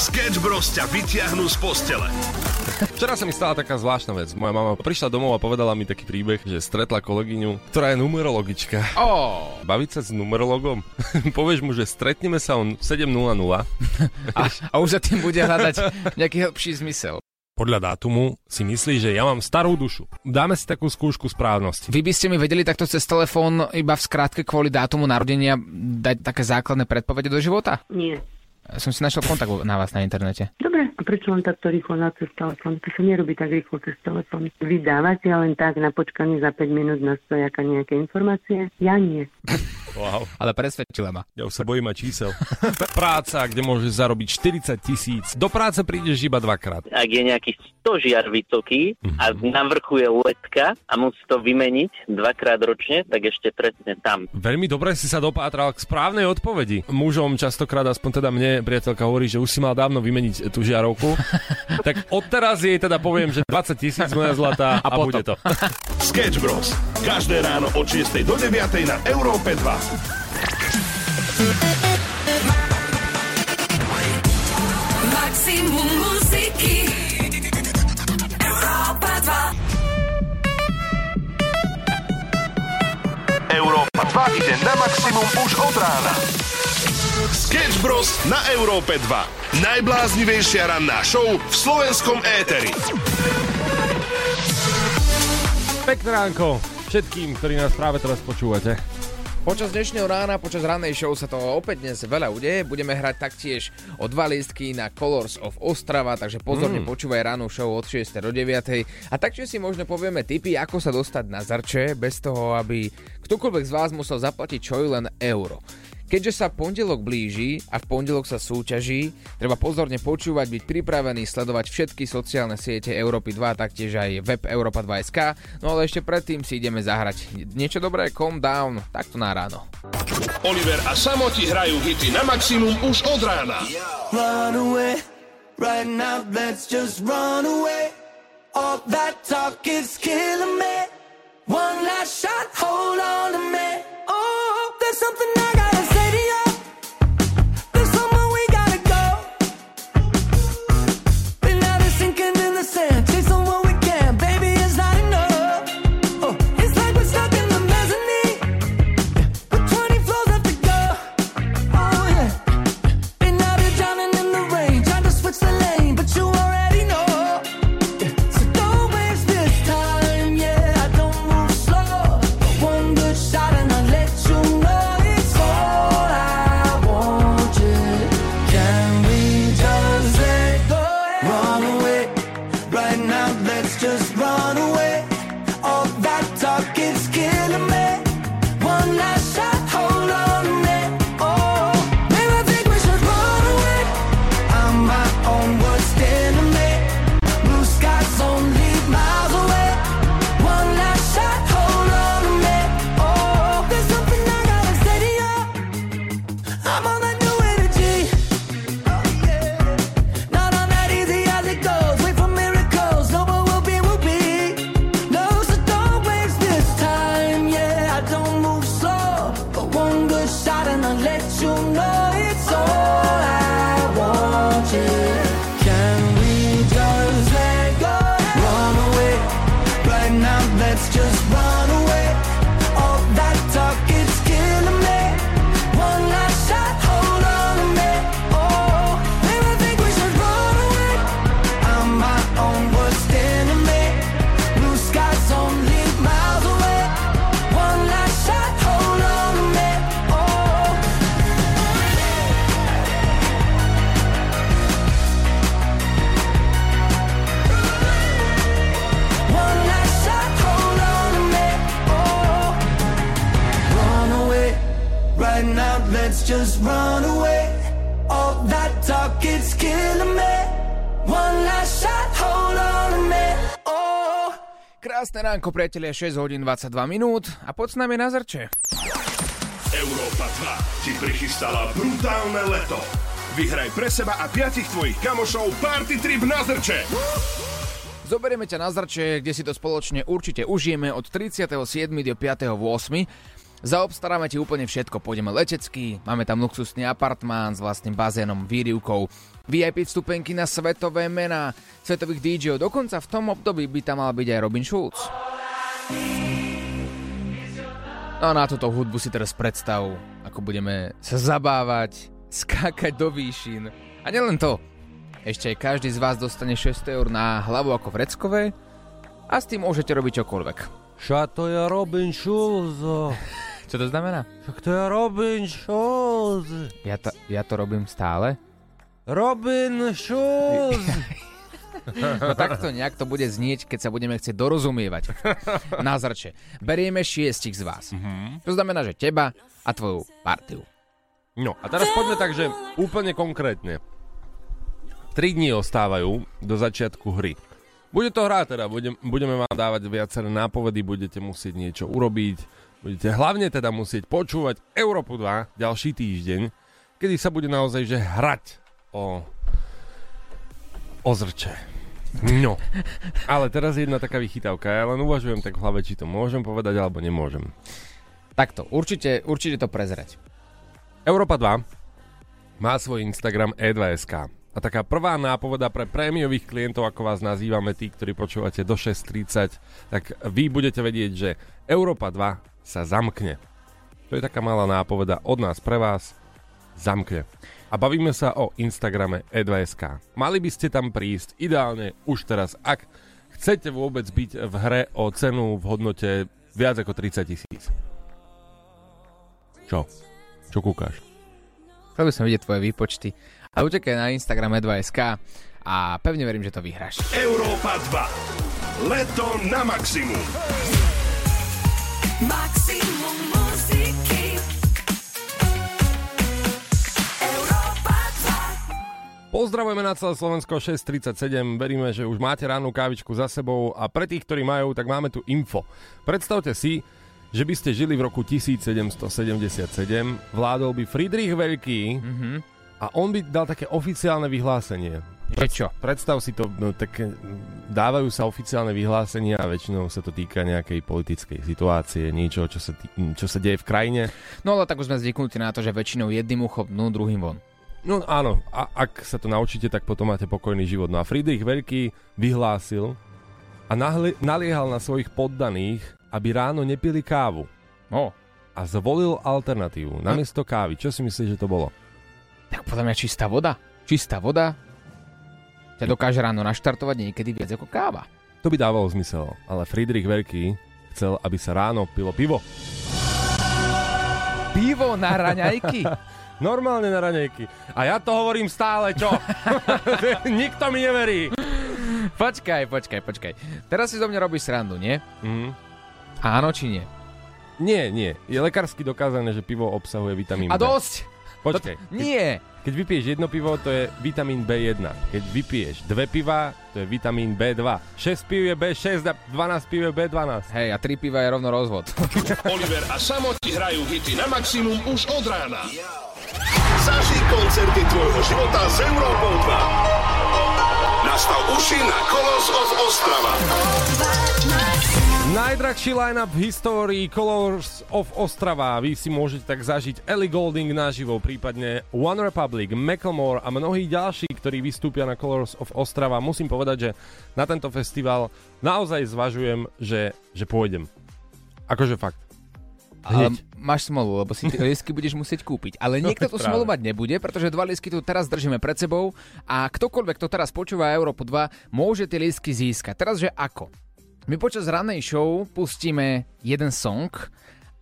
Sketch Bros ťa vyťahnú z postele. Včera sa mi stala taká zvláštna vec. Moja mama prišla domov a povedala mi taký príbeh, že stretla kolegyňu, ktorá je numerologička. Oh. Baviť sa s numerologom? Povieš mu, že stretneme sa on 7.00. A, a už za tým bude hľadať nejaký hlbší zmysel. Podľa dátumu si myslí, že ja mám starú dušu. Dáme si takú skúšku správnosti. Vy by ste mi vedeli takto cez telefón iba v skratke kvôli dátumu narodenia dať také základné predpovede do života? Nie. Som si našiel kontakt na vás na internete. Dobre, a prečo len takto rýchlo na cez telefón? To sa nerobí tak rýchlo cez telefón. Vy dávate len tak na počkanie za 5 minút na stojaká nejaké informácie? Ja nie. Wow. Ale presvedčila ma. Ja už sa bojím mať čísel. Práca, kde môžeš zarobiť 40 tisíc. Do práce prídeš iba dvakrát. ak je nejaký stožiar vysoký a na vrchu je letka a musí to vymeniť dvakrát ročne, tak ešte presne tam. Veľmi dobre si sa dopátral k správnej odpovedi. Mužom častokrát, aspoň teda mne, priateľka hovorí, že už si mal dávno vymeniť tú žiarovku. tak odteraz jej teda poviem, že 20 tisíc moja zlatá a, a potom. bude to. Sketch Bros. Každé ráno od 6 do 9 na Európe 2. Maximum muziky Európa 2 Európa 2 ide na maximum už od rána. Sketch Bros. na Európe 2. Najbláznivejšia ranná show v slovenskom éteri. Pekné ránko všetkým, ktorí nás práve teraz počúvate. Počas dnešného rána, počas rannej show sa to opäť dnes veľa udeje. Budeme hrať taktiež o dva lístky na Colors of Ostrava, takže pozorne mm. počúvaj rannú show od 6. do 9. A taktiež si možno povieme tipy, ako sa dostať na zrče, bez toho, aby ktokoľvek z vás musel zaplatiť čo len euro. Keďže sa pondelok blíži a v pondelok sa súťaží, treba pozorne počúvať, byť pripravený, sledovať všetky sociálne siete Európy 2, taktiež aj web Európa 2.sk. No ale ešte predtým si ideme zahrať niečo dobré, calm down, takto na ráno. Oliver a Samoti hrajú hity na maximum už od rána. run away. Right now, let's just run away. All that talk is killing me. One last shot, hold on to me. Oh, there's something I right now. Let's just run away. All that talk is killing me. One last shot, hold on a minute. Oh. Krásne ránko, priatelia, 6 hodín 22 minút a poď s nami na zrče. Európa 2 ti prichystala brutálne leto. Vyhraj pre seba a piatich tvojich kamošov party trip na Zrče. Zoberieme ťa na zrče, kde si to spoločne určite užijeme od 37. do 5. 8. Zaobstaráme ti úplne všetko, pôjdeme letecky, máme tam luxusný apartmán s vlastným bazénom, výrivkou, VIP vstupenky na svetové mená, svetových DJov, dokonca v tom období by tam mal byť aj Robin Schulz. No a na túto hudbu si teraz predstav, ako budeme sa zabávať, skákať do výšin. A nielen to, ešte aj každý z vás dostane 6 eur na hlavu ako vreckové a s tým môžete robiť čokoľvek. Ša to je Robin Schulz. Čo to znamená? Však to je Robin Schulz. Ja to, ja to robím stále. Robin Schulz. No takto nejak to bude znieť, keď sa budeme chcieť dorozumievať. Názrače. Berieme šiestich z vás. To znamená, že teba a tvoju partiu. No a teraz poďme tak, že úplne konkrétne. 3 dní ostávajú do začiatku hry. Bude to hra teda, budem, budeme vám dávať viaceré nápovedy, budete musieť niečo urobiť, budete hlavne teda musieť počúvať Európu 2 ďalší týždeň, kedy sa bude naozaj že hrať o, o zrče. No, ale teraz je jedna taká vychytávka, ja len uvažujem tak v hlave, či to môžem povedať alebo nemôžem. Takto, určite, určite to prezrať. Európa 2 má svoj Instagram e2sk. A taká prvá nápoveda pre prémiových klientov, ako vás nazývame, tí, ktorí počúvate do 6.30, tak vy budete vedieť, že Európa 2 sa zamkne. To je taká malá nápoveda od nás pre vás. Zamkne. A bavíme sa o Instagrame e2sk. Mali by ste tam prísť ideálne už teraz, ak chcete vôbec byť v hre o cenu v hodnote viac ako 30 tisíc. Čo? Čo kúkaš? Chcel by som vidieť tvoje výpočty. A utekaj na Instagram 2SK a pevne verím, že to vyhráš. Európa 2. Leto na maximum. Pozdravujeme na celé Slovensko 637, veríme, že už máte rannú kávičku za sebou a pre tých, ktorí majú, tak máme tu info. Predstavte si, že by ste žili v roku 1777, vládol by Friedrich Veľký Mhm. a on by dal také oficiálne vyhlásenie. Že čo? Predstav si to, no, tak mm, dávajú sa oficiálne vyhlásenia a väčšinou sa to týka nejakej politickej situácie, niečo, čo sa, tý, čo sa deje v krajine. No ale tak už sme zvyknutí na to, že väčšinou jedným uchom dnu, druhým von. No áno, a ak sa to naučíte, tak potom máte pokojný život. No a Friedrich Veľký vyhlásil a nahli- naliehal na svojich poddaných, aby ráno nepili kávu. O, A zvolil alternatívu. Namiesto kávy. Čo si myslíš, že to bolo? tak podľa mňa čistá voda. Čistá voda ťa dokáže ráno naštartovať niekedy viac ako káva. To by dávalo zmysel. Ale Friedrich Veľký chcel, aby sa ráno pilo pivo. Pivo na raňajky? Normálne na raňajky. A ja to hovorím stále, čo? Nikto mi neverí. počkaj, počkaj, počkaj. Teraz si zo mňa robíš srandu, nie? Mm. Áno či nie? Nie, nie. Je lekársky dokázané, že pivo obsahuje vitamín A B. dosť! Počkaj. To- Nie! Keď vypiješ jedno pivo, to je vitamín B1. Keď vypiješ dve piva, to je vitamín B2. 6 piv je B6 a 12 piv je B12. Hej, a tri piva je rovno rozvod. Oliver a Samo ti hrajú hity na maximum už od rána. Zažij koncerty tvojho života s Európou 2. Nastav uši na Kolos of Ostrava. Najdrahší line-up v histórii Colors of Ostrava. Vy si môžete tak zažiť Ellie Golding naživo, prípadne One Republic, Macklemore a mnohí ďalší, ktorí vystúpia na Colors of Ostrava. Musím povedať, že na tento festival naozaj zvažujem, že, že pôjdem. Akože fakt. Ale Hneď. máš smolu, lebo si tie lístky budeš musieť kúpiť. Ale niekto práve. smolu mať nebude, pretože dva lístky tu teraz držíme pred sebou a ktokoľvek, kto teraz počúva Európu 2, môže tie lístky získať. Teraz, že ako? My počas ranej show pustíme jeden song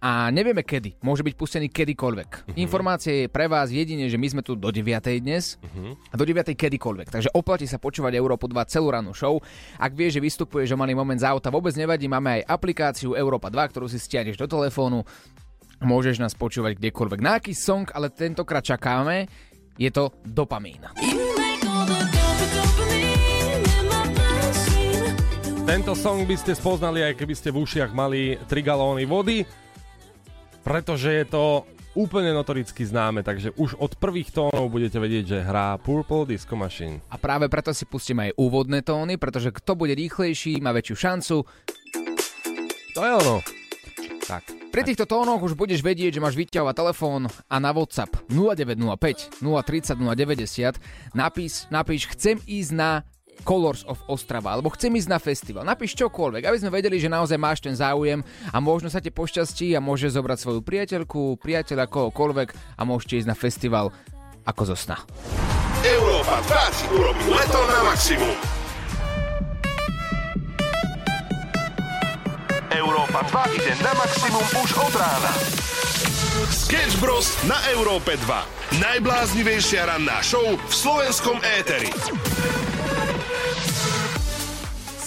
a nevieme kedy. Môže byť pustený kedykoľvek. Informácie je pre vás jedine, že my sme tu do 9. dnes a do 9. kedykoľvek. Takže oplatí sa počúvať Európu 2 celú rannú show. Ak vieš, že vystupuješ o malý moment z auta, vôbec nevadí, máme aj aplikáciu Európa 2, ktorú si stiahneš do telefónu. Môžeš nás počúvať kdekoľvek. Na aký song, ale tentokrát čakáme, je to dopamín. Tento song by ste spoznali, aj keby ste v ušiach mali 3 galóny vody, pretože je to úplne notoricky známe, takže už od prvých tónov budete vedieť, že hrá Purple Disco Machine. A práve preto si pustíme aj úvodné tóny, pretože kto bude rýchlejší, má väčšiu šancu. To je ono. Tak. Pri týchto tónoch už budeš vedieť, že máš vyťahovať telefón a na WhatsApp 0905 030 090 napíš, napíš chcem ísť na Colors of Ostrava, alebo chcem ísť na festival. Napíš čokoľvek, aby sme vedeli, že naozaj máš ten záujem a možno sa ti pošťastí a môže zobrať svoju priateľku, priateľa, kohokoľvek a môžete ísť na festival ako zo sna. Európa 2 ti urobí leto na maximum. Európa 2 ide na maximum už od rána. Sketch Bros. na Európe 2. Najbláznivejšia ranná show v slovenskom éteri.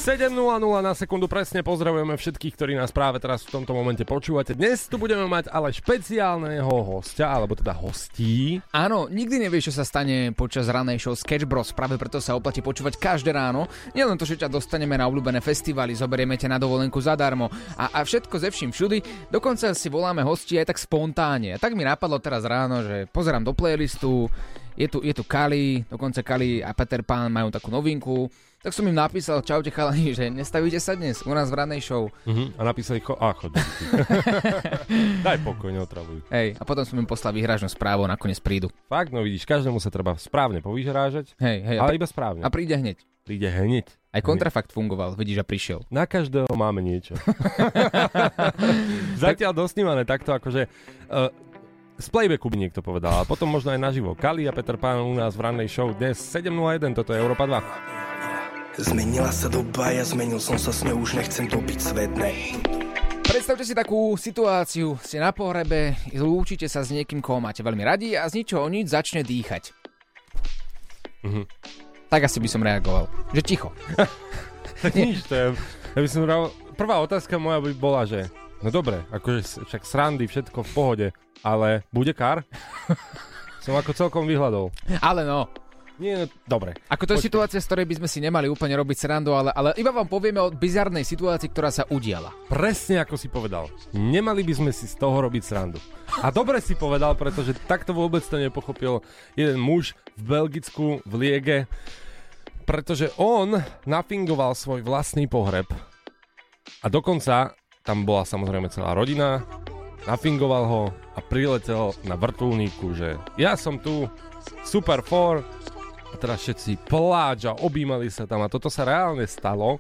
7.00 na sekundu presne pozdravujeme všetkých, ktorí nás práve teraz v tomto momente počúvate. Dnes tu budeme mať ale špeciálneho hostia, alebo teda hostí. Áno, nikdy nevieš, čo sa stane počas ranej show Sketch Bros. Práve preto sa oplatí počúvať každé ráno. Nielen to, že ťa dostaneme na obľúbené festivaly, zoberieme ťa na dovolenku zadarmo a, a všetko ze vším všudy. Dokonca si voláme hosti aj tak spontánne. A tak mi napadlo teraz ráno, že pozerám do playlistu, je tu, je tu Kali, dokonca Kali a Peter Pan majú takú novinku. Tak som im napísal, čaute chalani, že nestavíte sa dnes u nás v ranej show. Uh-huh. A napísali, cho- a chod. Daj pokoj, neotravuj. Hej, a potom som im poslal výhražnú správu a nakoniec prídu. Fakt, no vidíš, každému sa treba správne povyžrážať, Hej, hej, ale pri- iba správne. a príde hneď. Príde hneď. Aj kontrafakt fungoval, vidíš, a prišiel. Na každého máme niečo. Zatiaľ dosnívané takto, akože... Uh, z playbacku by niekto povedal, a potom možno aj naživo. Kali a Peter Pán u nás v rannej show dnes 7.01, toto je Európa 2. Zmenila sa doba, ja zmenil som sa s ňou, už nechcem dobiť svet, ne. Predstavte si takú situáciu, ste na pohrebe, lúčite sa s niekým, koho máte veľmi radi a z ničoho nič začne dýchať. Mhm. Tak asi by som reagoval. Že ticho. Tak nič, to je... Ja by som prvá otázka moja by bola, že no dobre, akože však srandy, všetko v pohode, ale bude kar? Som ako celkom vyhľadol. Ale no, Nie, no, dobre. ako to je situácia, z ktorej by sme si nemali úplne robiť srandu, ale, ale iba vám povieme o bizarnej situácii, ktorá sa udiala. Presne ako si povedal. Nemali by sme si z toho robiť srandu. A dobre si povedal, pretože takto vôbec to nepochopil jeden muž v Belgicku, v Liege, pretože on nafingoval svoj vlastný pohreb a dokonca tam bola samozrejme celá rodina, nafingoval ho a priletel na vrtulníku, že ja som tu, super for, a teraz všetci pláč a objímali sa tam a toto sa reálne stalo.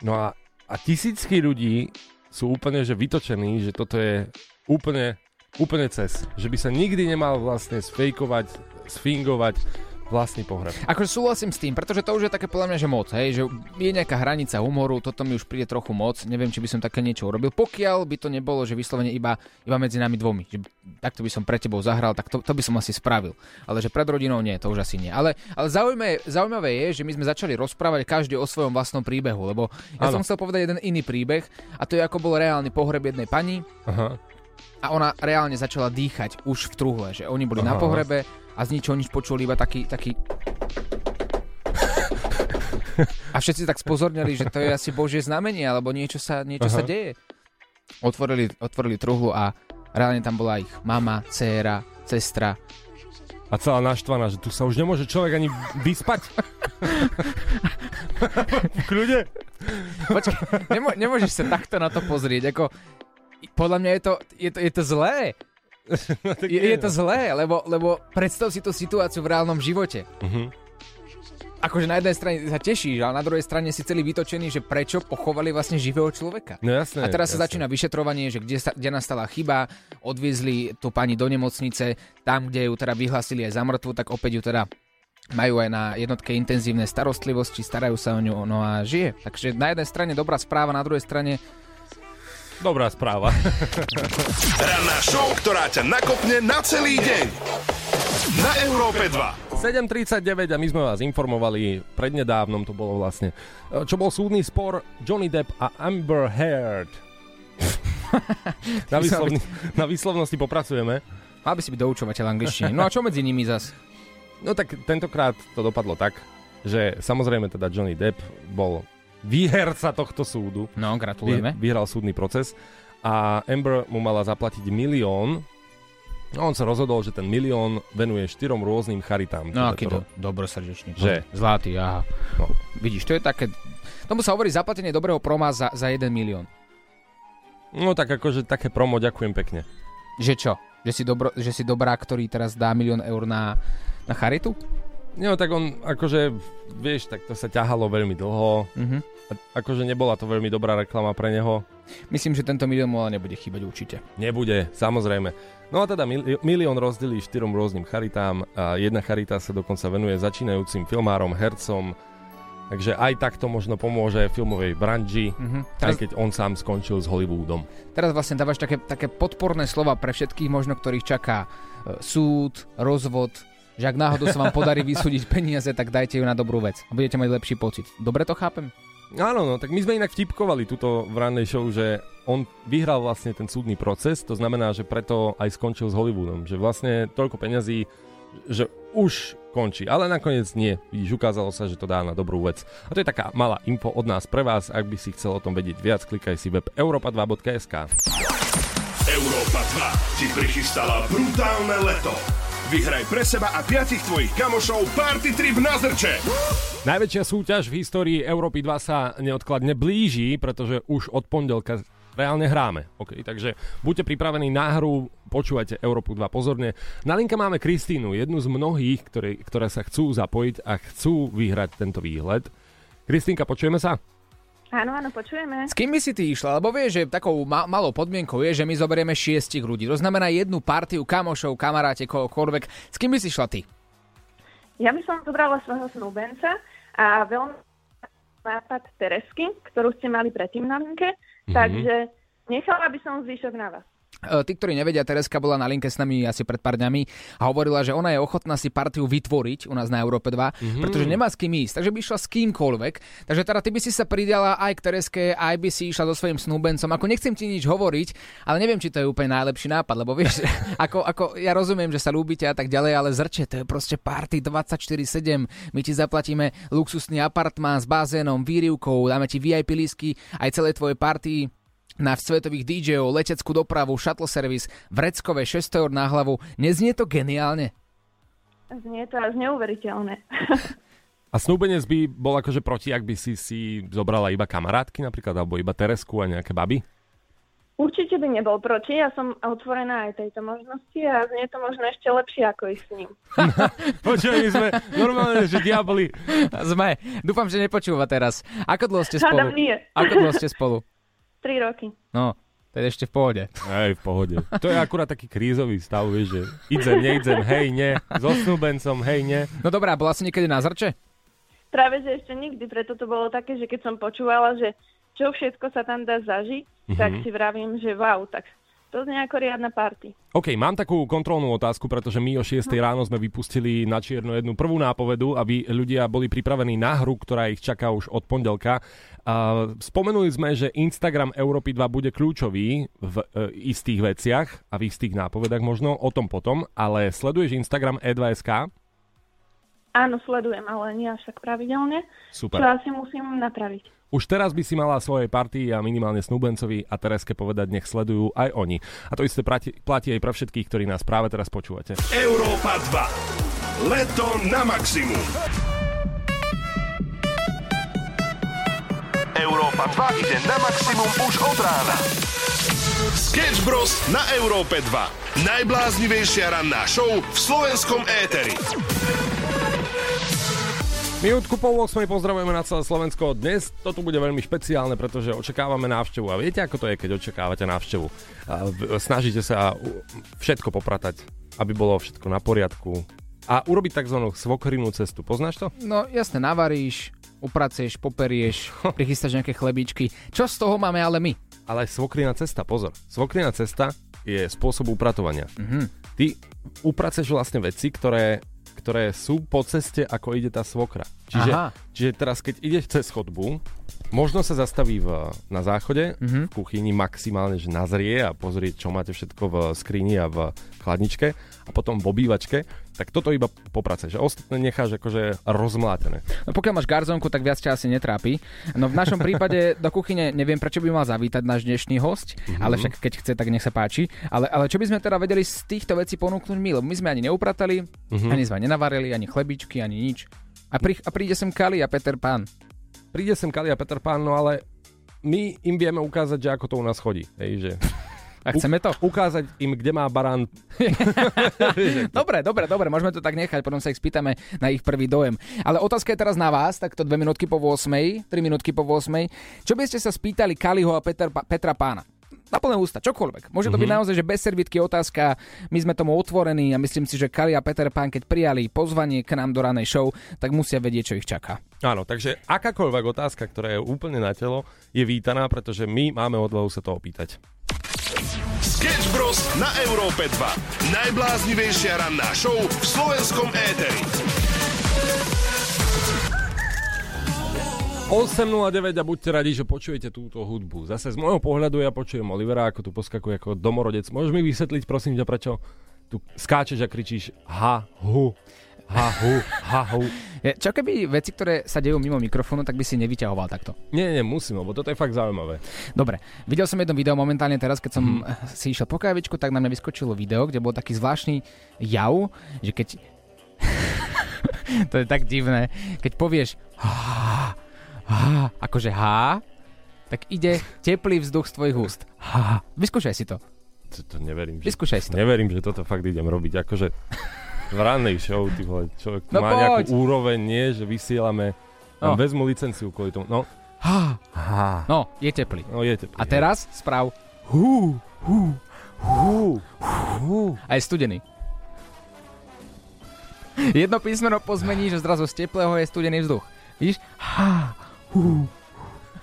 No a, a tisícky ľudí sú úplne že vytočení, že toto je úplne, úplne cez. Že by sa nikdy nemal vlastne sfejkovať, sfingovať vlastný pohreb. Akože súhlasím s tým, pretože to už je také podľa mňa, že moc, hej, že je nejaká hranica humoru, toto mi už príde trochu moc, neviem, či by som také niečo urobil, pokiaľ by to nebolo, že vyslovene iba, iba medzi nami dvomi, že takto by som pre tebou zahral, tak to, to by som asi spravil, ale že pred rodinou nie, to už asi nie. Ale, ale zaujímavé, zaujímavé je, že my sme začali rozprávať každý o svojom vlastnom príbehu, lebo ja Áno. som chcel povedať jeden iný príbeh a to je ako bol reálny pohreb jednej pani, Aha. a ona reálne začala dýchať už v truhle, že oni boli na Aha. pohrebe a z ničoho nič počuli iba taký, taký... A všetci tak spozornili, že to je asi božie znamenie, alebo niečo sa, niečo sa deje. Otvorili, otvorili truhlu a reálne tam bola ich mama, dcéra, sestra. A celá naštvaná, že tu sa už nemôže človek ani vyspať. v kľude. Počkaj, nemo, nemôžeš sa takto na to pozrieť, ako... Podľa mňa je to, je to, je to zlé. No, tak Je, je to zlé, lebo, lebo predstav si tú situáciu v reálnom živote. Mhm. Akože na jednej strane sa tešíš, ale na druhej strane si celý vytočený, že prečo pochovali vlastne živého človeka. No jasné. A teraz sa jasné. začína vyšetrovanie, že kde, sa, kde nastala chyba, odviezli tú pani do nemocnice, tam, kde ju teda vyhlasili aj za mŕtvu, tak opäť ju teda majú aj na jednotke intenzívnej starostlivosti, starajú sa o ňu, no a žije. Takže na jednej strane dobrá správa, na druhej strane Dobrá správa. Ranná show, ktorá ťa nakopne na celý deň. Na Európe 2. 7.39 a my sme vás informovali, prednedávnom to bolo vlastne, e, čo bol súdny spor Johnny Depp a Amber Heard. na, výslovni, na výslovnosti popracujeme. mal by si byť doučovateľ angličtiny. No a čo medzi nimi zas? No tak tentokrát to dopadlo tak, že samozrejme teda Johnny Depp bol výherca tohto súdu. No, Vy, gratulujeme. vyhral súdny proces a Amber mu mala zaplatiť milión. No on sa rozhodol, že ten milión venuje štyrom rôznym charitám. No Teda aký to- do, dobrosrdečný. Že? Zlatý, aha. No. Vidíš, to je také... Tomu sa hovorí zaplatenie dobrého proma za, za 1 milión. No tak akože také promo, ďakujem pekne. Že čo? Že si, dobro, že si dobrá, ktorý teraz dá milión eur na, na charitu? No tak on, akože, vieš, tak to sa ťahalo veľmi dlho. Mhm. A, akože nebola to veľmi dobrá reklama pre neho. Myslím, že tento milión mu ale nebude chýbať určite. Nebude, samozrejme. No a teda mili- milión rozdelí štyrom rôznym charitám a jedna charita sa dokonca venuje začínajúcim filmárom, hercom, takže aj takto možno pomôže filmovej branži, Mhm. aj keď on sám skončil s Hollywoodom. teraz vlastne dávaš také, také podporné slova pre všetkých možno, ktorých čaká e, súd, rozvod, že ak náhodou sa vám podarí vysúdiť peniaze, tak dajte ju na dobrú vec a budete mať lepší pocit. Dobre to chápem? Áno, no, tak my sme inak vtipkovali túto v rannej show, že on vyhral vlastne ten súdny proces, to znamená, že preto aj skončil s Hollywoodom, že vlastne toľko peňazí, že už končí, ale nakoniec nie. Vidíš, ukázalo sa, že to dá na dobrú vec. A to je taká malá info od nás pre vás, ak by si chcel o tom vedieť viac, klikaj si web europa2.sk. Európa 2 ti prichystala brutálne leto. Vyhraj pre seba a piatich tvojich kamošov party trip na Zrče. Najväčšia súťaž v histórii Európy 2 sa neodkladne blíži, pretože už od pondelka reálne hráme. Okay, takže buďte pripravení na hru, počúvajte Európu 2 pozorne. Na linke máme Kristínu, jednu z mnohých, ktoré, ktoré sa chcú zapojiť a chcú vyhrať tento výhľad. Kristínka, počujeme sa? Áno, áno, počujeme. S kým by si ty išla? Lebo vieš, že takou ma- malou podmienkou je, že my zoberieme šiestich ľudí. To znamená jednu partiu kamošov, kamaráte, kohokoľvek. S kým by si išla ty? Ja by som zobrala svojho snúbenca a veľmi nápad Teresky, ktorú ste mali predtým na linke, mm-hmm. takže nechala by som zvyšok na vás. E, Tí, ktorí nevedia, Tereska bola na linke s nami asi pred pár dňami a hovorila, že ona je ochotná si partiu vytvoriť u nás na Európe 2, mm-hmm. pretože nemá s kým ísť, takže by išla s kýmkoľvek. Takže teda ty by si sa pridala aj k Tereske, aj by si išla so svojím snúbencom. Ako nechcem ti nič hovoriť, ale neviem, či to je úplne najlepší nápad, lebo vieš, ako, ako ja rozumiem, že sa ľúbite a tak ďalej, ale zrče, to je proste party 24-7. My ti zaplatíme luxusný apartmán s bazénom, výrivkou, dáme ti VIP lísky, aj celé tvoje party na svetových DJov, leteckú dopravu, shuttle service, vreckové 600 eur na hlavu. Neznie to geniálne? Znie to až neuveriteľné. A snúbenec by bol akože proti, ak by si si zobrala iba kamarátky napríklad, alebo iba Teresku a nejaké baby? Určite by nebol proti, ja som otvorená aj tejto možnosti a znie to možno ešte lepšie ako ísť s ním. Počuj, my sme normálne, že diabli. Sme. Dúfam, že nepočúva teraz. Ako dlho ste spolu? nie. Ako dlho ste spolu? 3 roky. No, to je ešte v pohode. Aj v pohode. To je akurát taký krízový stav, vieš, že idem, neidem, hej, ne, so snúbencom, hej, ne. No dobrá, bola si niekedy na zrče? Práve, že ešte nikdy, preto to bolo také, že keď som počúvala, že čo všetko sa tam dá zažiť, mm-hmm. tak si vravím, že wow, tak to znie ako riadna party. OK, mám takú kontrolnú otázku, pretože my o 6 ráno sme vypustili na čierno jednu prvú nápovedu, aby ľudia boli pripravení na hru, ktorá ich čaká už od pondelka. A spomenuli sme, že Instagram Európy 2 bude kľúčový v e, istých veciach a v istých nápovedách možno, o tom potom, ale sleduješ Instagram E E2SK? Áno, sledujem, ale nie až tak pravidelne, čo Super. asi musím napraviť. Už teraz by si mala svojej partii a minimálne Snúbencovi a Tereske povedať, nech sledujú aj oni. A to isté platí, aj pre všetkých, ktorí nás práve teraz počúvate. Európa 2. Leto na maximum. Európa 2 ide na maximum už od rána. Sketch Bros. na Európe 2. Najbláznivejšia ranná show v slovenskom éteri. Minútku po 8 pozdravujeme na celé Slovensko. Dnes to tu bude veľmi špeciálne, pretože očakávame návštevu. A viete, ako to je, keď očakávate návštevu? Snažíte sa všetko popratať, aby bolo všetko na poriadku. A urobiť tzv. svokrinnú cestu. Poznáš to? No jasne, navaríš, upraceš, poperieš, prichystáš nejaké chlebíčky. Čo z toho máme ale my? Ale svokrinná cesta, pozor. Svokrinná cesta je spôsob upratovania. Mm-hmm. Ty upraceš vlastne veci, ktoré, ktoré sú po ceste, ako ide tá svokra. Čiže, Aha. čiže teraz, keď ideš cez chodbu, možno sa zastaví v, na záchode, mm-hmm. v kuchyni maximálne, že nazrie a pozrie, čo máte všetko v skrini a v chladničke a potom v obývačke, tak toto iba popraceš. A ostatné necháš akože rozmlátené. No pokiaľ máš garzónku, tak viac ťa asi netrápi. No v našom prípade do kuchyne neviem, prečo by mal zavítať náš dnešný host, mm-hmm. ale však keď chce, tak nech sa páči. Ale, ale čo by sme teda vedeli z týchto vecí ponúknuť my? Lebo my sme ani neupratali, mm-hmm. ani sme nenavarili, ani chlebičky, ani nič. A, pri, a príde sem Kali a Peter Pán. Príde sem Kalia Peter Pán, no ale my im vieme ukázať, že ako to u nás chodí. Hej, že A chceme to? ukázať im, kde má barán. Dobre, dobre, dobre, môžeme to tak nechať, potom sa ich spýtame na ich prvý dojem. Ale otázka je teraz na vás, takto 2 minútky po 8, 3 minútky po 8. Čo by ste sa spýtali Kaliho a Peter, Petra Pána? Na plné ústa, čokoľvek. Môže to byť naozaj, že bez servítky otázka, my sme tomu otvorení a myslím si, že Kali a Peter Pán, keď prijali pozvanie k nám do ranej show, tak musia vedieť, čo ich čaká. Áno, takže akákoľvek otázka, ktorá je úplne na telo, je vítaná, pretože my máme odvahu sa to opýtať. Sketch Bros. na Európe 2. Najbláznivejšia ranná show v slovenskom éteri. 8.09 a buďte radi, že počujete túto hudbu. Zase z môjho pohľadu ja počujem Olivera, ako tu poskakuje ako domorodec. Môžeš mi vysvetliť, prosím ťa, prečo tu skáčeš a kričíš ha, hu, ha, hu, ha, hu. Čo keby veci, ktoré sa dejú mimo mikrofónu, tak by si nevyťahoval takto? Nie, nie, musím, lebo toto je fakt zaujímavé. Dobre, videl som jedno video momentálne teraz, keď som mm. si išiel po kávičku, tak na mňa vyskočilo video, kde bol taký zvláštny jav, že keď... to je tak divné, keď povieš há, há, akože há, tak ide teplý vzduch z tvojich úst. Há. Vyskúšaj si to. To, to neverím, že, Vyskúšaj si to. neverím, že toto fakt idem robiť. Akože v rannej show, ty vole, človek No má poď. nejakú úroveň, nie, že vysielame, No. vezmu licenciu kvôli tomu. No, Há. ha, No, je teplý. no je teplý. A teraz správ Hú, hú, hú, hú. a je studený. Jedno písmeno pozmení, že zrazu z teplého je studený vzduch. Víš? Há.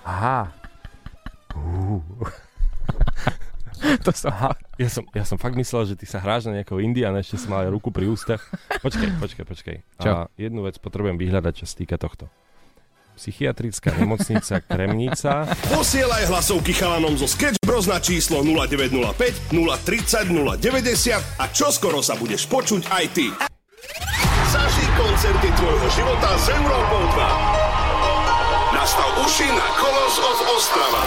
Aha. To som... Aha, ja som, ja som fakt myslel, že ty sa hráš na nejakého Indiana, ešte som mal aj ruku pri ústach. Počkaj, počkaj, počkaj. Čo? A jednu vec potrebujem vyhľadať, čo sa týka tohto. Psychiatrická nemocnica Kremnica. Posielaj hlasovky chalanom zo Sketch Bros na číslo 0905 030 090 a čoskoro sa budeš počuť aj ty. Zažij koncerty tvojho života s Európou 2. Nastav uši na Kolos of Ostrava.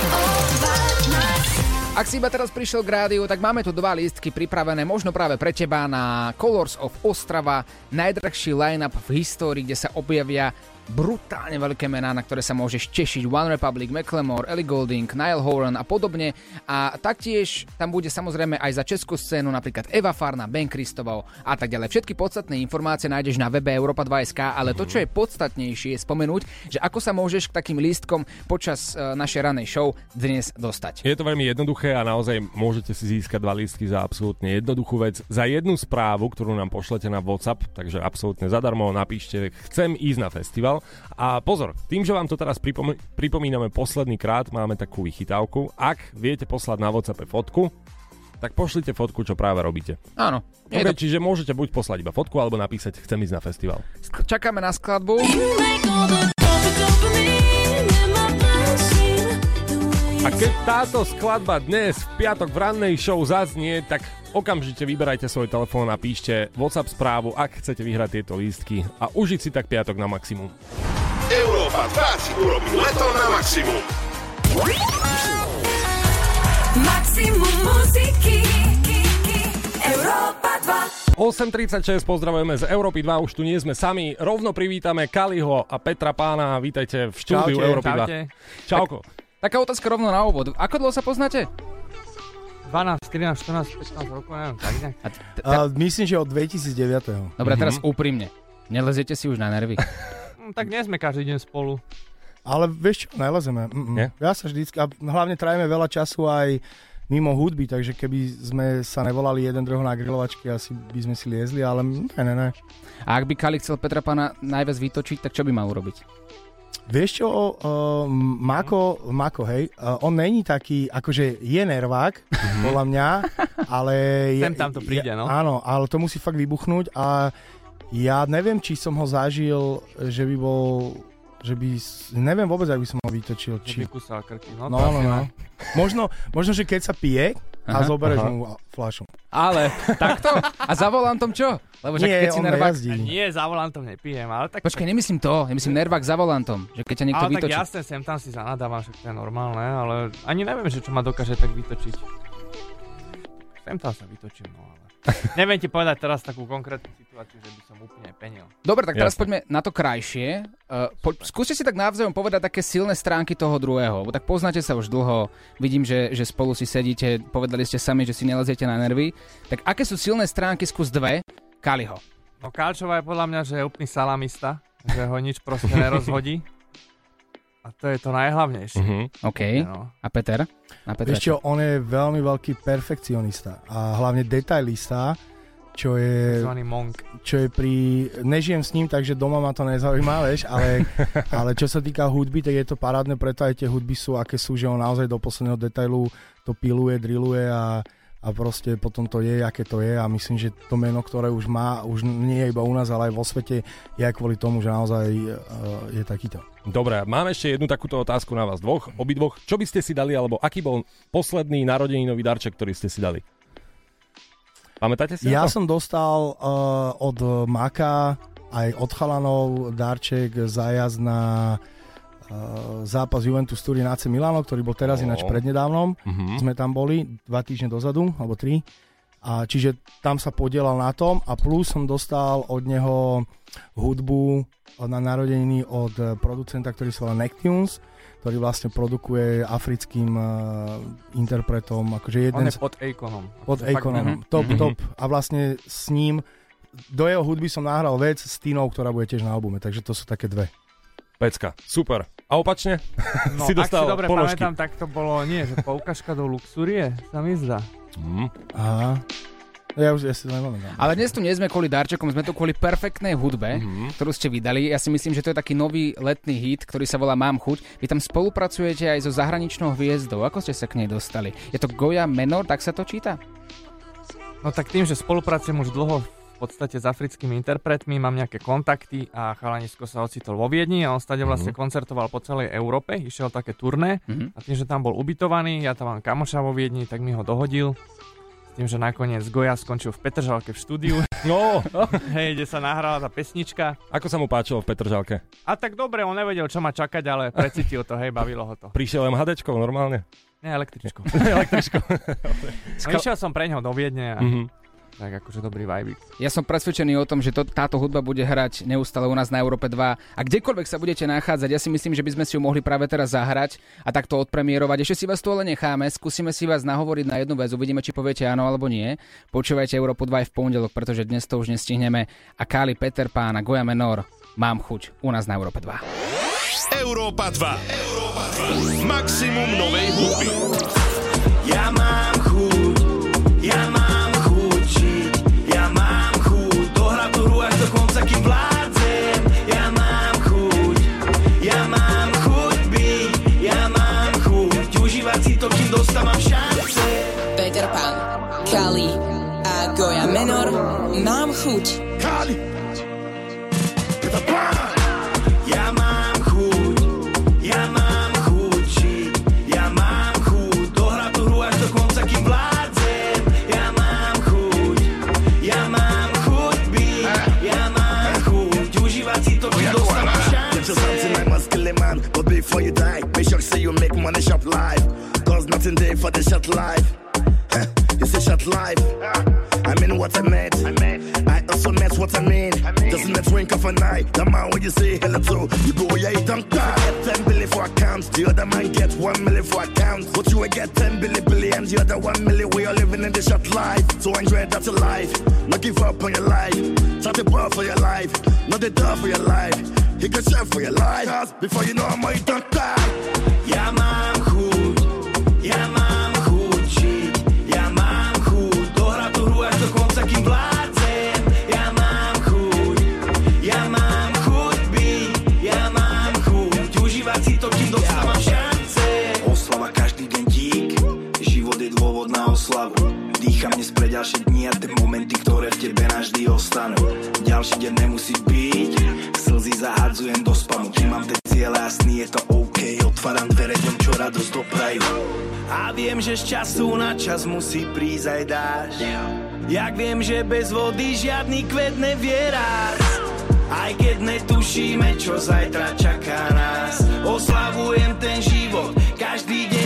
Ak si iba teraz prišiel k rádiu, tak máme tu dva lístky pripravené možno práve pre teba na Colors of Ostrava, najdrahší line-up v histórii, kde sa objavia brutálne veľké mená, na ktoré sa môžeš tešiť. One Republic, Macklemore, Ellie Goulding, Niall Horan a podobne. A taktiež tam bude samozrejme aj za českú scénu napríklad Eva Farna, Ben Kristovou a tak ďalej. Všetky podstatné informácie nájdeš na webe Europa 2.sk, ale to, čo je podstatnejšie, je spomenúť, že ako sa môžeš k takým lístkom počas e, našej ranej show dnes dostať. Je to veľmi jednoduché a naozaj môžete si získať dva lístky za absolútne jednoduchú vec. Za jednu správu, ktorú nám pošlete na WhatsApp, takže absolútne zadarmo napíšte chcem ísť na festival. A pozor, tým, že vám to teraz pripom- pripomíname posledný krát, máme takú vychytávku. Ak viete poslať na WhatsApp fotku, tak pošlite fotku, čo práve robíte. Áno. Okay, to, čiže môžete buď poslať iba fotku, alebo napísať chcem ísť na festival. čakáme na skladbu. A keď táto skladba dnes v piatok v rannej show zaznie, tak okamžite vyberajte svoj telefón a píšte WhatsApp správu, ak chcete vyhrať tieto lístky a užiť si tak piatok na maximum. Európa 2 si urobí leto na maximum. Maximum muziky Európa 2 8.36, pozdravujeme z Európy 2, už tu nie sme sami. Rovno privítame Kaliho a Petra Pána, vítajte v štúdiu Čaute, Európy čaute. 2. Čauko. Taká otázka rovno na úvod. Ako dlho sa poznáte? 12, 13, 14, 15 rokov, neviem, tak nejak. A t- t- A myslím, že od 2009. Dobre, teraz úprimne. Neleziete si už na nervy? Hm, tak nie sme každý deň spolu. Ale vieš čo, nelezeme. Mm-mm. Nie? Ja sa vždycky, a hlavne trajeme veľa času aj mimo hudby, takže keby sme sa nevolali jeden druhého na grilovačky, asi by sme si liezli, ale ne, ne, ne. A ak by Kali chcel Petra Pána najviac vytočiť, tak čo by mal urobiť? Vieš čo, uh, Mako, Mako, hej, uh, on není taký, akože je nervák, podľa mňa, ale... Sem tam to príde, no. Áno, ale to musí fakt vybuchnúť a ja neviem, či som ho zažil, že by bol že by, neviem vôbec, ak by som ho vytočil. Či... Vykusal krky. No, No, no, no. ne. Možno, možno, že keď sa pije a Aha, zoberieš aha. mu fľašu. Ale takto? A za volantom čo? Lebo že Nie, keď si nervák... nejazdí. Nie, za volantom nepijem, ale tak... Počkaj, nemyslím to. Nemyslím nervák za volantom. Že keď ťa niekto ale tak vytočí. jasne, sem tam si zanadávam, však to je normálne, ale ani neviem, že čo ma dokáže tak vytočiť. Sem tam sa vytočím, no ale... Neviem ti povedať teraz takú konkrétnu situáciu, že by som úplne penil. Dobre, tak teraz Jasné. poďme na to krajšie. Uh, po, skúste si tak navzájom povedať také silné stránky toho druhého. Bo tak poznáte sa už dlho, vidím, že, že spolu si sedíte, povedali ste sami, že si neleziete na nervy. Tak aké sú silné stránky, skús dve, Kaliho. No Kalčová je podľa mňa, že je úplný salamista, že ho nič proste nerozhodí. A to je to najhlavnejšie. Mhm. OK. No. A Peter? A Peter Vieš čo, on je veľmi veľký perfekcionista a hlavne detailista, čo je, Takzvaný monk. čo je pri... Nežijem s ním, takže doma ma to nezaujíma, vieš, ale, ale čo sa týka hudby, tak je to parádne, preto aj tie hudby sú, aké sú, že on naozaj do posledného detailu to piluje, drilluje a, a proste potom to je, aké to je a myslím, že to meno, ktoré už má, už nie je iba u nás, ale aj vo svete, je aj kvôli tomu, že naozaj uh, je takýto. Dobre, mám ešte jednu takúto otázku na vás dvoch, obidvoch. Čo by ste si dali, alebo aký bol posledný narodeninový darček, ktorý ste si dali? Pamätáte si Ja to? som dostal uh, od Maka aj od chalanov darček zájazd na uh, zápas Juventus Turín AC Milano, ktorý bol teraz Ó. ináč prednedávnom. Mhm. Sme tam boli dva týždne dozadu, alebo tri. A čiže tam sa podielal na tom a plus som dostal od neho hudbu na narodeniny od eh, producenta, ktorý sa volá Nectunes, ktorý vlastne produkuje africkým uh, interpretom, akože jeden On je pod Aconom. pod Aconom. Top, Mhm. top. A vlastne s ním do jeho hudby som nahral vec s Tinou, ktorá bude tiež na albume, takže to sú také dve. Pecka, super. A opačne? No, si ak dostal si dobre položky. pamätám, tak to bolo, nie, že poukažka do luxurie, sa mi zdá. Mm. Aha. Ja už ja si to nepamätám. Ale dnes tu nie sme kvôli darčekom, sme tu kvôli perfektnej hudbe, mm-hmm. ktorú ste vydali. Ja si myslím, že to je taký nový letný hit, ktorý sa volá Mám chuť. Vy tam spolupracujete aj so zahraničnou hviezdou. Ako ste sa k nej dostali? Je to Goya Menor, tak sa to číta? No tak tým, že spolupracujem už dlho v podstate s africkými interpretmi, mám nejaké kontakty a chalanisko sa ocitol vo Viedni a on stade vlastne koncertoval po celej Európe, išiel také turné Mhm. a tým, že tam bol ubytovaný, ja tam mám kamoša vo Viedni, tak mi ho dohodil. S tým, že nakoniec Goja skončil v Petržalke v štúdiu. No, Hej, kde sa nahrala tá pesnička. ako sa mu páčilo v Petržalke? A tak dobre, on nevedel, čo má čakať, ale precítil to, hej, bavilo ho to. Prišiel MHDčko normálne? Nie, električko. Električko. No, išiel som pre ňo do Viedne a Mhm. Tak akože dobrý vibe. Ja som presvedčený o tom, že to, táto hudba bude hrať neustále u nás na Európe 2 a kdekoľvek sa budete nachádzať, ja si myslím, že by sme si ju mohli práve teraz zahrať a takto odpremierovať. Ešte si vás tu ale necháme, skúsime si vás nahovoriť na jednu vec, uvidíme, či poviete áno alebo nie. Počúvajte Európu 2 aj v pondelok, pretože dnes to už nestihneme. A Kali Peter Pán a Goja Menor, mám chuť u nás na Európe 2. Európa 2. Európa 2. Maximum novej hudby. Ja mám mám chuť. Kali, Peter Pan. Ja mám chuť, ja mám chuť žiť, ja mám chuť dohrať tú hru až do konca, kým vládzem. Ja mám chuť, ja mám chuť byť, ja mám chuť užívať si to, kým dostávam Get you something I must a man, but before you die, make sure say you make money shop live. Cause nothing there for the shot life. Huh, You say shot life. I mean what I meant. Man when you say hello to, you go yeah, you don't die. Get 10 billion for account, the other man get 1 million for account. But you get 10 billion billion, the other 1 million. We are living in the shot life. So enjoy that your life. Not give up on your life. Start the bar for your life. Not the door for your life. You can share for your life. Cause before you know I'm you don't die. Ja mám chuť, ja mám Dýcham dnes pre ďalšie dni a tie momenty, ktoré v tebe navždy ostanú. Ďalší deň nemusí byť, slzy zahadzujem do spamu. Kým mám tie ciele a je to OK, otváram dvere ďom, čo radosť doprajú. A viem, že z času na čas musí prísť aj dáš. Jak viem, že bez vody žiadny kvet nevie rásť. Aj keď netušíme, čo zajtra čaká nás. Oslavujem ten život, každý deň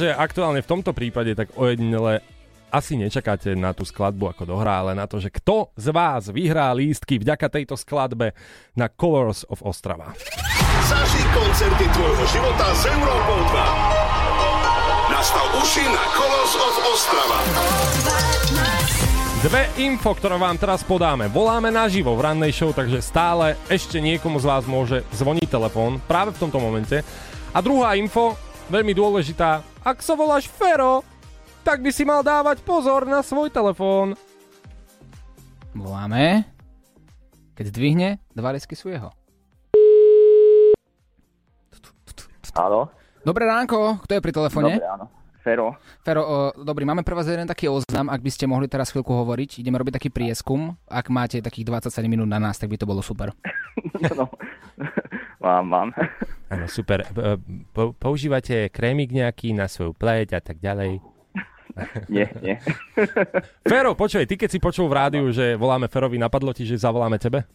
že aktuálne v tomto prípade tak ojedinele asi nečakáte na tú skladbu ako dohrá, ale na to, že kto z vás vyhrá lístky vďaka tejto skladbe na Colors of Ostrava. Zaži koncerty tvojho života s Európou 2. Nastav uši na Colors of Ostrava. Dve info, ktoré vám teraz podáme. Voláme naživo v rannej show, takže stále ešte niekomu z vás môže zvoniť telefón práve v tomto momente. A druhá info, veľmi dôležitá. Ak sa voláš Fero, tak by si mal dávať pozor na svoj telefón. Voláme. Keď zdvihne, dva lesky sú jeho. Áno. Dobré ránko, kto je pri telefóne? Dobre, áno. Fero. Fero, o, dobrý, máme pre vás jeden taký oznam, ak by ste mohli teraz chvíľku hovoriť. Ideme robiť taký prieskum. Ak máte takých 27 minút na nás, tak by to bolo super. Mám, mám. Áno, super. E, Po, používate krémik nejaký na svoju pleť a tak ďalej? Nie, nie. Fero, počuj, ty keď si počul v rádiu, že voláme Ferovi, napadlo ti, že zavoláme tebe?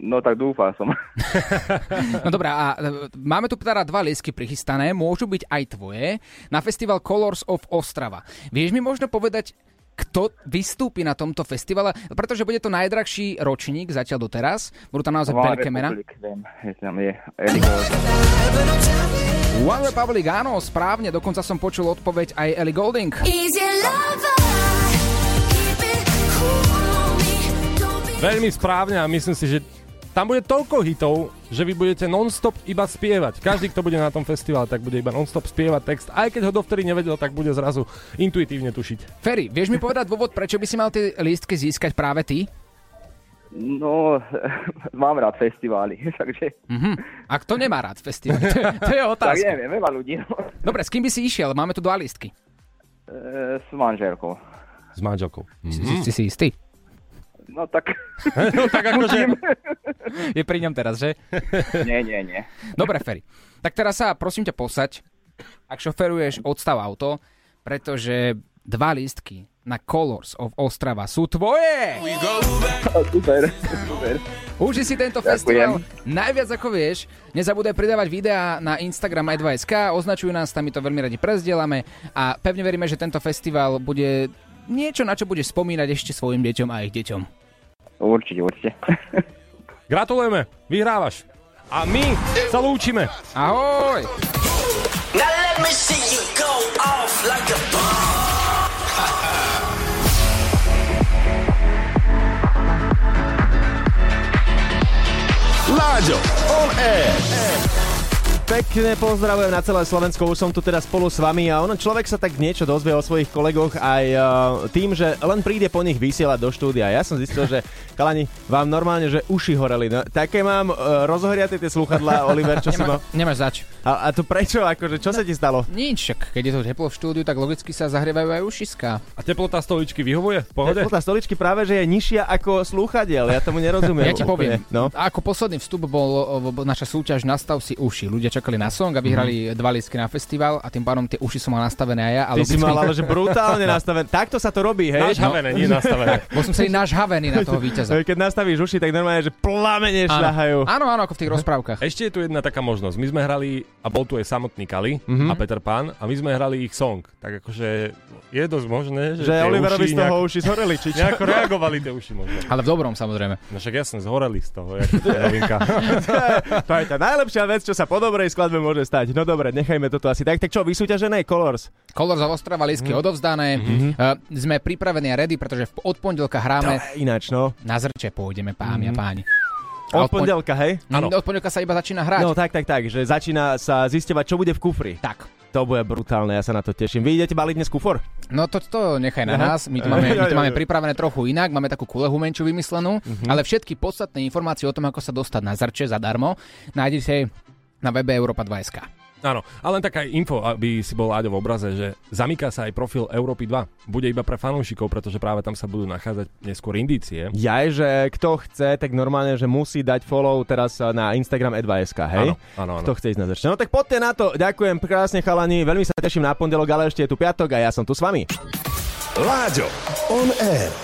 No tak dúfam som. No dobrá, a e, máme tu teda dva lísky prichystané, môžu byť aj tvoje, na festival Colors of Ostrava. Vieš mi možno povedať, kto vystúpi na tomto festivale? Pretože bude to najdrahší ročník zatiaľ doteraz. Budú tam naozaj veľké mená. One Republic, áno, správne, dokonca som počul odpoveď aj Ellie Golding. Veľmi správne a myslím si, že tam bude toľko hitov, že vy budete non-stop iba spievať. Každý, kto bude na tom festivale, tak bude iba non-stop spievať text. Aj keď ho dovtedy nevedel, tak bude zrazu intuitívne tušiť. Ferry, vieš mi povedať dôvod, prečo by si mal tie lístky získať práve ty? No, mám rád festivály, takže... Mhm. A kto nemá rád festival? To je, to je Tak otázka. neviem, veľa ľudí. No. Dobre, s kým by si išiel? Máme tu dva lístky. E, s manželkou. S manželkou. Si, si, si si istý? No tak... no tak akože... Je pri ňom teraz, že? nie, nie, nie. Dobre, Ferry. Tak teraz sa prosím ťa posaď. Ak šoferuješ, odstav auto, pretože dva lístky na Colors of Ostrava sú tvoje! Super, super. Uži si tento Ďakujem. festival najviac ako vieš. Nezabúdaj pridávať videá na Instagram aj2SK, označujú nás, tam my to veľmi radi prezdielame a pevne veríme, že tento festival bude niečo, na čo budeš spomínať ešte svojim deťom a ich deťom. Určite, určite. Gratulujeme, vyhrávaš. A my sa lúčime. Ahoj! Now let me see you go off like a Láďo, on air. Pekne pozdravujem na celé Slovensko, už som tu teda spolu s vami a ono človek sa tak niečo dozvie o svojich kolegoch aj uh, tým, že len príde po nich vysielať do štúdia. Ja som zistil, že kalani, vám normálne, že uši horeli. No, také mám uh, rozhoriate tie sluchadlá, Oliver, čo si Nemá, ma... nemáš zač. A, a to prečo? Akože, čo sa ti stalo? Nič, však keď je to teplo v štúdiu, tak logicky sa zahrievajú aj ušiská. A teplota stoličky vyhovuje? V pohode? Teplota stoličky práve, že je nižšia ako slúchadiel. Ja tomu nerozumiem. Ja ti poviem. No. ako posledný vstup bol, bol naša súťaž Nastav si uši. Ľudia čakali na song a vyhrali Mhm. dva lístky na festival a tým pádom tie uši som mal nastavené aj ja. A Ty si mal ale že brutálne nastavené. Takto sa to robí, hej? Nažhavené, nie nastavené. Bol som celý nažhavený na toho víťaza. Keď nastavíš uši, tak normálne, že plamene šľahajú. Áno, áno, ako v tých rozprávkach. Ešte je tu jedna taká možnosť. My sme hrali, a bol tu aj samotný Kali Mhm. a Peter Pan, a my sme hrali ich song. Tak akože je dosť možné, že, Že Oliverovi uši z toho nejako- uši zhoreli, či čo? Nejako reagovali tie uši možno. Ale v dobrom samozrejme. No však jasne, zhoreli z toho, to je novinka. to je tá najlepšia vec, čo sa po dobrej skladbe môže stať. No dobre, nechajme toto asi tak. Tak čo, vysúťažené Colors? Colors of Ostrava, lístky Mhm. odovzdané. Uh, sme pripravení a ready, pretože od pondelka hráme. Ináč, no. Na zrče pôjdeme, páni a Mhm. páni. Od A pon- pondelka, hej? Mm, Od pondelka sa iba začína hrať. No tak, tak, tak, že začína sa zisťovať, čo bude v kufri. Tak. To bude brutálne, ja sa na to teším. Vy idete baliť dnes kufor? No to, to nechaj na nás, my to, máme, my to máme pripravené trochu inak, máme takú kulehu menšiu vymyslenú, Mhm. ale všetky podstatné informácie o tom, ako sa dostať na zrče zadarmo, nájdete na webe Europa 2.sk. Áno, ale len taká info, aby si bol Láďo v obraze, že zamyká sa aj profil Európy 2. Bude iba pre fanúšikov, pretože práve tam sa budú nachádzať neskôr indície. Ja že kto chce, tak normálne, že musí dať follow teraz na Instagram e2sk, hej? Áno, áno, áno. Kto chce ísť na zrčne. No tak poďte na to. Ďakujem krásne chalani, veľmi sa teším na pondelok, ale ešte je tu piatok a ja som tu s vami. Láďo, on air.